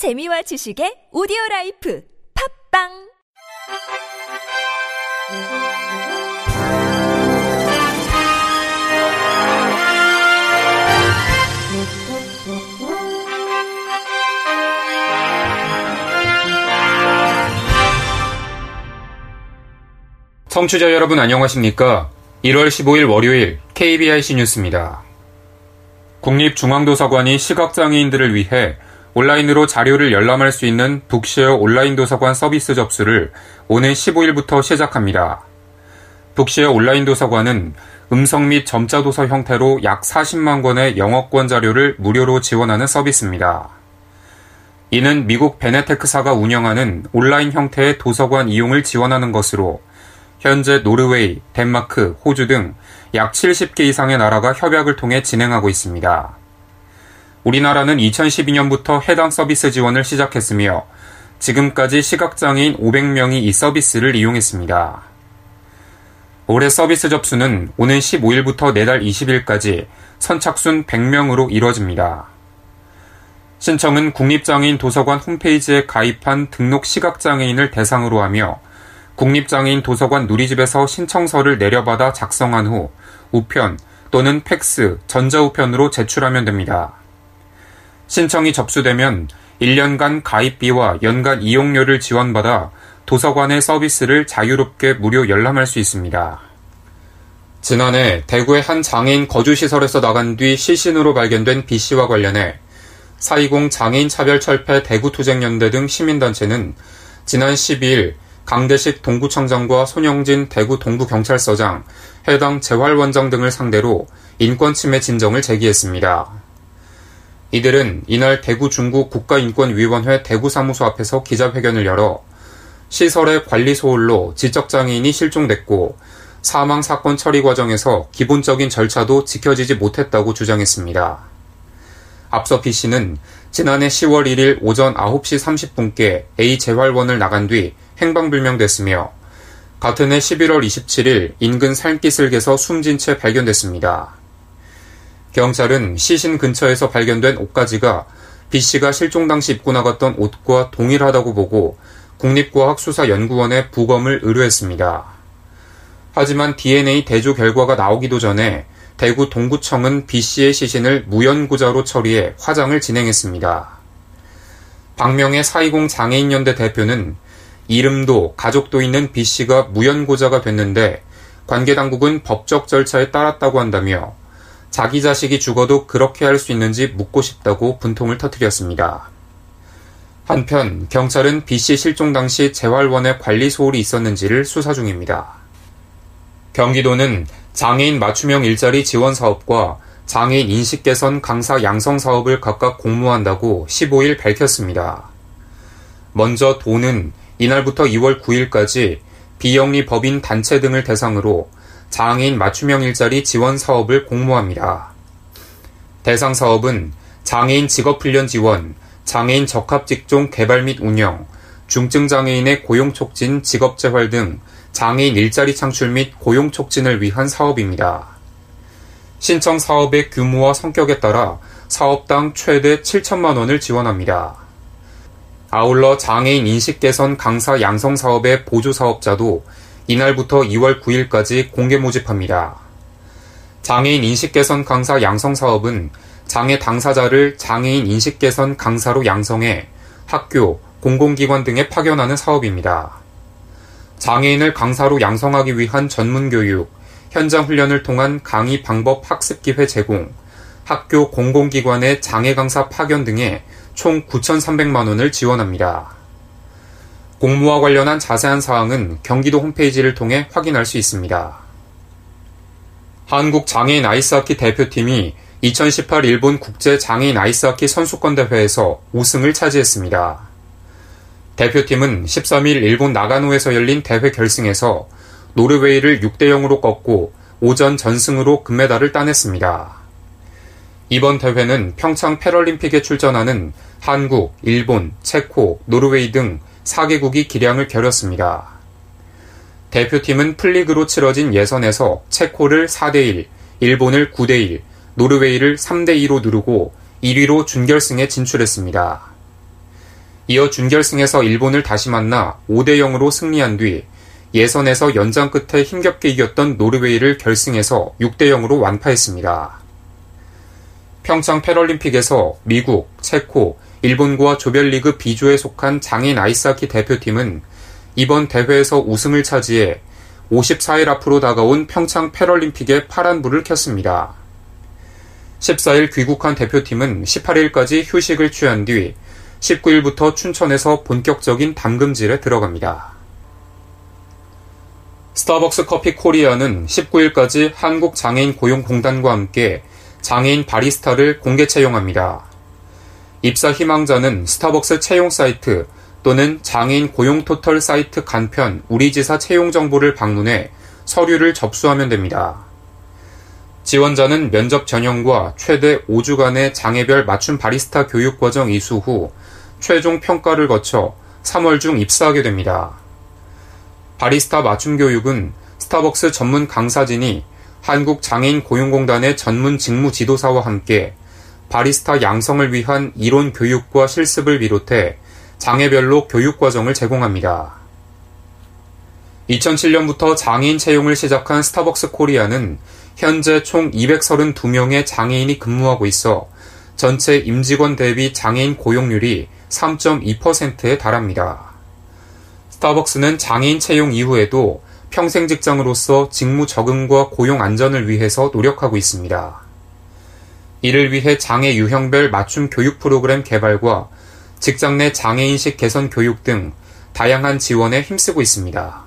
재미와 지식의 오디오 라이프 팝빵 청취자 여러분 안녕하십니까? 1월 15일 월요일 KBIC 뉴스입니다. 국립중앙도서관이 시각장애인들을 위해 온라인으로 자료를 열람할 수 있는 북쉐어 온라인 도서관 서비스 접수를 오는 15일부터 시작합니다. 북쉐어 온라인 도서관은 음성 및 점자 도서 형태로 약 40만 권의 영어권 자료를 무료로 지원하는 서비스입니다. 이는 미국 베네테크사가 운영하는 온라인 형태의 도서관 이용을 지원하는 것으로 현재 노르웨이, 덴마크, 호주 등 약 70개 이상의 나라가 협약을 통해 진행하고 있습니다. 우리나라는 2012년부터 해당 서비스 지원을 시작했으며 지금까지 시각장애인 500명이 이 서비스를 이용했습니다. 올해 서비스 접수는 오는 15일부터 내달 20일까지 선착순 100명으로 이뤄집니다. 신청은 국립장애인 도서관 홈페이지에 가입한 등록 시각장애인을 대상으로 하며 국립장애인 도서관 누리집에서 신청서를 내려받아 작성한 후 우편 또는 팩스, 전자우편으로 제출하면 됩니다. 신청이 접수되면 1년간 가입비와 연간 이용료를 지원받아 도서관의 서비스를 자유롭게 무료 열람할 수 있습니다. 지난해 대구의 한 장애인 거주시설에서 나간 뒤 시신으로 발견된 B씨와 관련해 420 장애인 차별 철폐 대구투쟁연대 등 시민단체는 지난 12일 강대식 동구청장과 손영진 대구 동부경찰서장, 해당 재활원장 등을 상대로 인권침해 진정을 제기했습니다. 이들은 이날 대구 중구 국가인권위원회 대구사무소 앞에서 기자회견을 열어 시설의 관리 소홀로 지적장애인이 실종됐고 사망 사건 처리 과정에서 기본적인 절차도 지켜지지 못했다고 주장했습니다. 앞서 B씨는 지난해 10월 1일 오전 9시 30분께 A 재활원을 나간 뒤 행방불명됐으며 같은 해 11월 27일 인근 산기슭에서 숨진 채 발견됐습니다. 경찰은 시신 근처에서 발견된 옷가지가 B씨가 실종 당시 입고 나갔던 옷과 동일하다고 보고 국립과학수사연구원에 부검을 의뢰했습니다. 하지만 DNA 대조 결과가 나오기도 전에 대구 동구청은 B씨의 시신을 무연고자로 처리해 화장을 진행했습니다. 박명의 420 장애인연대 대표는 이름도 가족도 있는 B씨가 무연고자가 됐는데 관계 당국은 법적 절차에 따랐다고 한다며 자기 자식이 죽어도 그렇게 할 수 있는지 묻고 싶다고 분통을 터뜨렸습니다. 한편 경찰은 B씨 실종 당시 재활원에 관리 소홀이 있었는지를 수사 중입니다. 경기도는 장애인 맞춤형 일자리 지원 사업과 장애인 인식 개선 강사 양성 사업을 각각 공모한다고 15일 밝혔습니다. 먼저 도는 이날부터 2월 9일까지 비영리 법인 단체 등을 대상으로 장애인 맞춤형 일자리 지원 사업을 공모합니다. 대상 사업은 장애인 직업훈련 지원, 장애인 적합직종 개발 및 운영, 중증장애인의 고용 촉진, 직업 재활 등 장애인 일자리 창출 및 고용 촉진을 위한 사업입니다. 신청 사업의 규모와 성격에 따라 사업당 최대 7천만 원을 지원합니다. 아울러 장애인 인식 개선 강사 양성 사업의 보조 사업자도 이날부터 2월 9일까지 공개 모집합니다. 장애인 인식 개선 강사 양성 사업은 장애 당사자를 장애인 인식 개선 강사로 양성해 학교, 공공기관 등에 파견하는 사업입니다. 장애인을 강사로 양성하기 위한 전문 교육, 현장 훈련을 통한 강의 방법 학습 기회 제공, 학교 공공기관의 장애 강사 파견 등에 총 9,300만 원을 지원합니다. 공모와 관련한 자세한 사항은 경기도 홈페이지를 통해 확인할 수 있습니다. 한국 장애인 아이스하키 대표팀이 2018 일본 국제 장애인 아이스하키 선수권 대회에서 우승을 차지했습니다. 대표팀은 13일 일본 나가노에서 열린 대회 결승에서 노르웨이를 6대 0으로 꺾고 5전 전승으로 금메달을 따냈습니다. 이번 대회는 평창 패럴림픽에 출전하는 한국, 일본, 체코, 노르웨이 등 4개국이 기량을 겨뤘습니다. 대표팀은 풀리그로 치러진 예선에서 체코를 4대1, 일본을 9대1, 노르웨이를 3대2로 누르고 1위로 준결승에 진출했습니다. 이어 준결승에서 일본을 다시 만나 5대 0으로 승리한 뒤 예선에서 연장 끝에 힘겹게 이겼던 노르웨이를 결승에서 6대 0으로 완파했습니다. 평창 패럴림픽에서 미국, 체코, 일본과 조별리그 B조에 속한 장인 아이스하키 대표팀은 이번 대회에서 우승을 차지해 54일 앞으로 다가온 평창 패럴림픽에 파란 불을 켰습니다. 14일 귀국한 대표팀은 18일까지 휴식을 취한 뒤 19일부터 춘천에서 본격적인 담금질에 들어갑니다. 스타벅스 커피 코리아는 19일까지 한국장애인 고용공단과 함께 장애인 바리스타를 공개 채용합니다. 입사 희망자는 스타벅스 채용 사이트 또는 장애인 고용 토털 사이트 간편 우리 지사 채용 정보를 방문해 서류를 접수하면 됩니다. 지원자는 면접 전형과 최대 5주간의 장애별 맞춤 바리스타 교육 과정 이수 후 최종 평가를 거쳐 3월 중 입사하게 됩니다. 바리스타 맞춤 교육은 스타벅스 전문 강사진이 한국장애인 고용공단의 전문 직무 지도사와 함께 바리스타 양성을 위한 이론 교육과 실습을 비롯해 장애별로 교육 과정을 제공합니다. 2007년부터 장애인 채용을 시작한 스타벅스 코리아는 현재 총 232명의 장애인이 근무하고 있어 전체 임직원 대비 장애인 고용률이 3.2%에 달합니다. 스타벅스는 장애인 채용 이후에도 평생 직장으로서 직무 적응과 고용 안전을 위해서 노력하고 있습니다. 이를 위해 장애 유형별 맞춤 교육 프로그램 개발과 직장 내 장애인식 개선 교육 등 다양한 지원에 힘쓰고 있습니다.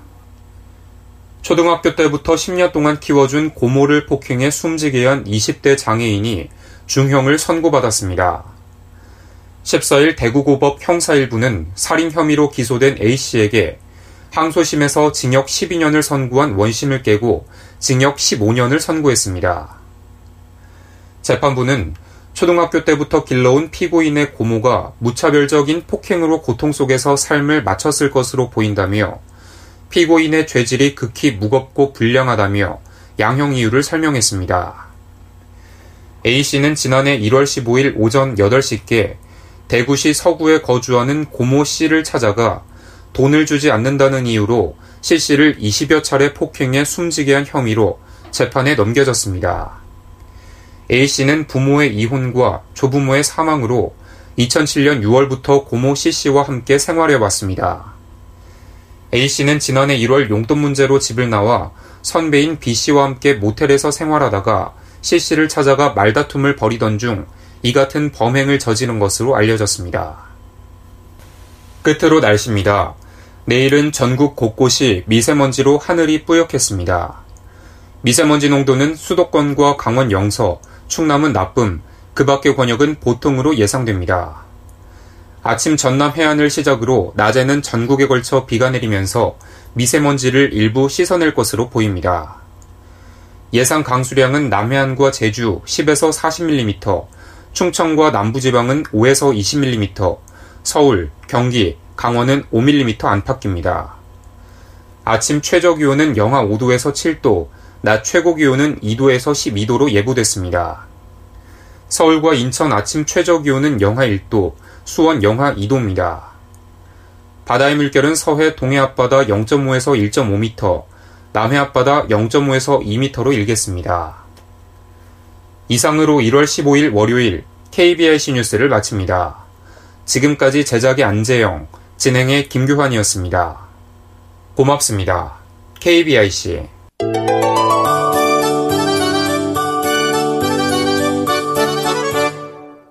초등학교 때부터 10년 동안 키워준 고모를 폭행해 숨지게 한 20대 장애인이 중형을 선고받았습니다. 14일 대구고법 형사 1부는 살인 혐의로 기소된 A씨에게 항소심에서 징역 12년을 선고한 원심을 깨고 징역 15년을 선고했습니다. 재판부는 초등학교 때부터 길러온 피고인의 고모가 무차별적인 폭행으로 고통 속에서 삶을 마쳤을 것으로 보인다며 피고인의 죄질이 극히 무겁고 불량하다며 양형 이유를 설명했습니다. A씨는 지난해 1월 15일 오전 8시께 대구시 서구에 거주하는 고모 씨를 찾아가 돈을 주지 않는다는 이유로 씨 씨를 20여 차례 폭행해 숨지게 한 혐의로 재판에 넘겨졌습니다. A씨는 부모의 이혼과 조부모의 사망으로 2007년 6월부터 고모 C씨와 함께 생활해 왔습니다. A씨는 지난해 1월 용돈 문제로 집을 나와 선배인 B씨와 함께 모텔에서 생활하다가 C씨를 찾아가 말다툼을 벌이던 중 이 같은 범행을 저지른 것으로 알려졌습니다. 끝으로 날씨입니다. 내일은 전국 곳곳이 미세먼지로 하늘이 뿌옇겠습니다. 미세먼지 농도는 수도권과 강원 영서, 충남은 나쁨, 그 밖의 권역은 보통으로 예상됩니다. 아침 전남 해안을 시작으로 낮에는 전국에 걸쳐 비가 내리면서 미세먼지를 일부 씻어낼 것으로 보입니다. 예상 강수량은 남해안과 제주 10에서 40mm, 충청과 남부지방은 5에서 20mm, 서울, 경기, 강원은 5mm 안팎입니다. 아침 최저 기온은 영하 5도에서 7도, 낮 최고 기온은 2도에서 12도로 예보됐습니다. 서울과 인천 아침 최저 기온은 영하 1도, 수원 영하 2도입니다. 바다의 물결은 서해 동해 앞바다 0.5에서 1.5m, 남해 앞바다 0.5에서 2m로 일겠습니다. 이상으로 1월 15일 월요일 KBIC 뉴스를 마칩니다. 지금까지 제작의 안재영, 진행의 김규환이었습니다. 고맙습니다. KBIC